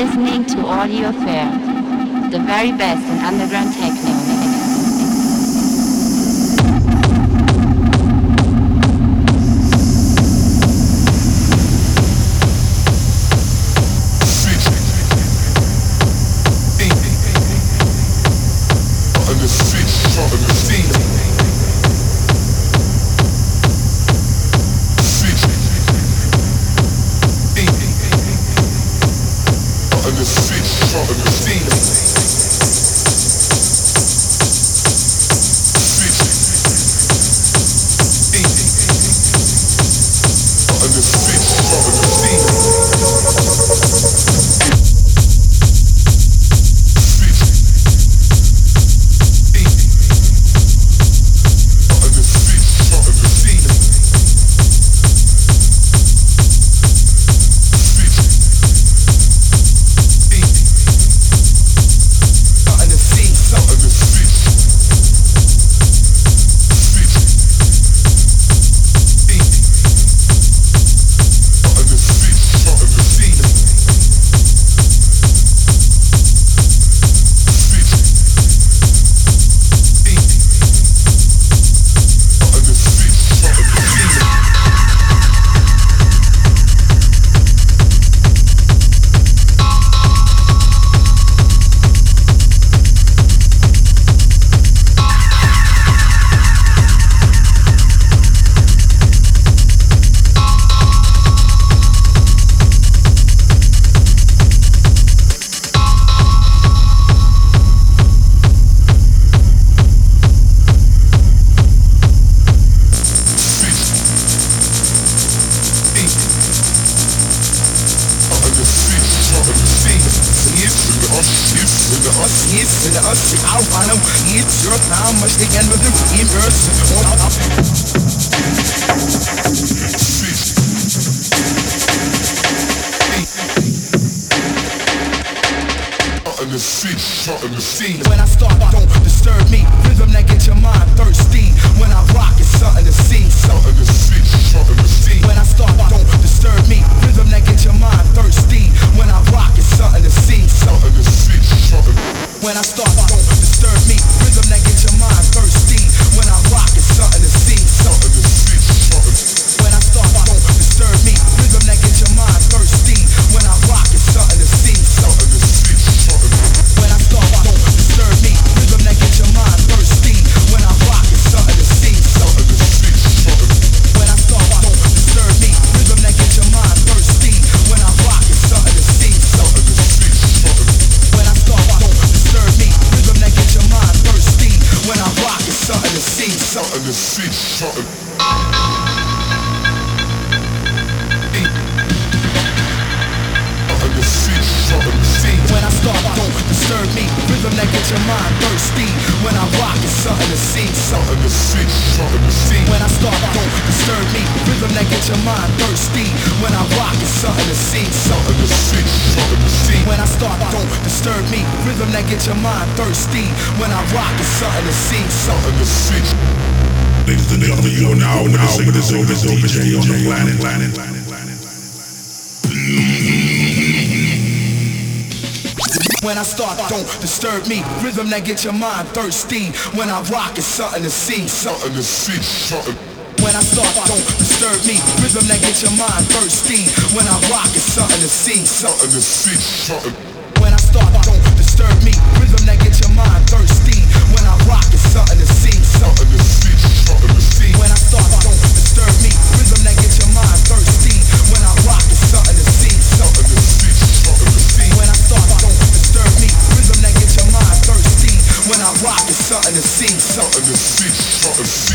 listening to Audio Fair, the very best in underground techno. disturb me. Rhythm that get your mind thirsty. When I rock, it's something to see, something to see, something. When I start, don't disturb me. Rhythm that get your mind thirsty. When I rock, it's something to see, something to see, something. When I start, don't disturb me. Rhythm that get your mind thirsty. When I rock, something to see, something to see, something to see. When I start, don't disturb me. Rhythm that get your mind thirsty. When I rock, it's something to see, something to see, something to see. When I start, don't disturb me. Rhythm that get your mind thirsty. When I rock, something to see, something to see, something to see.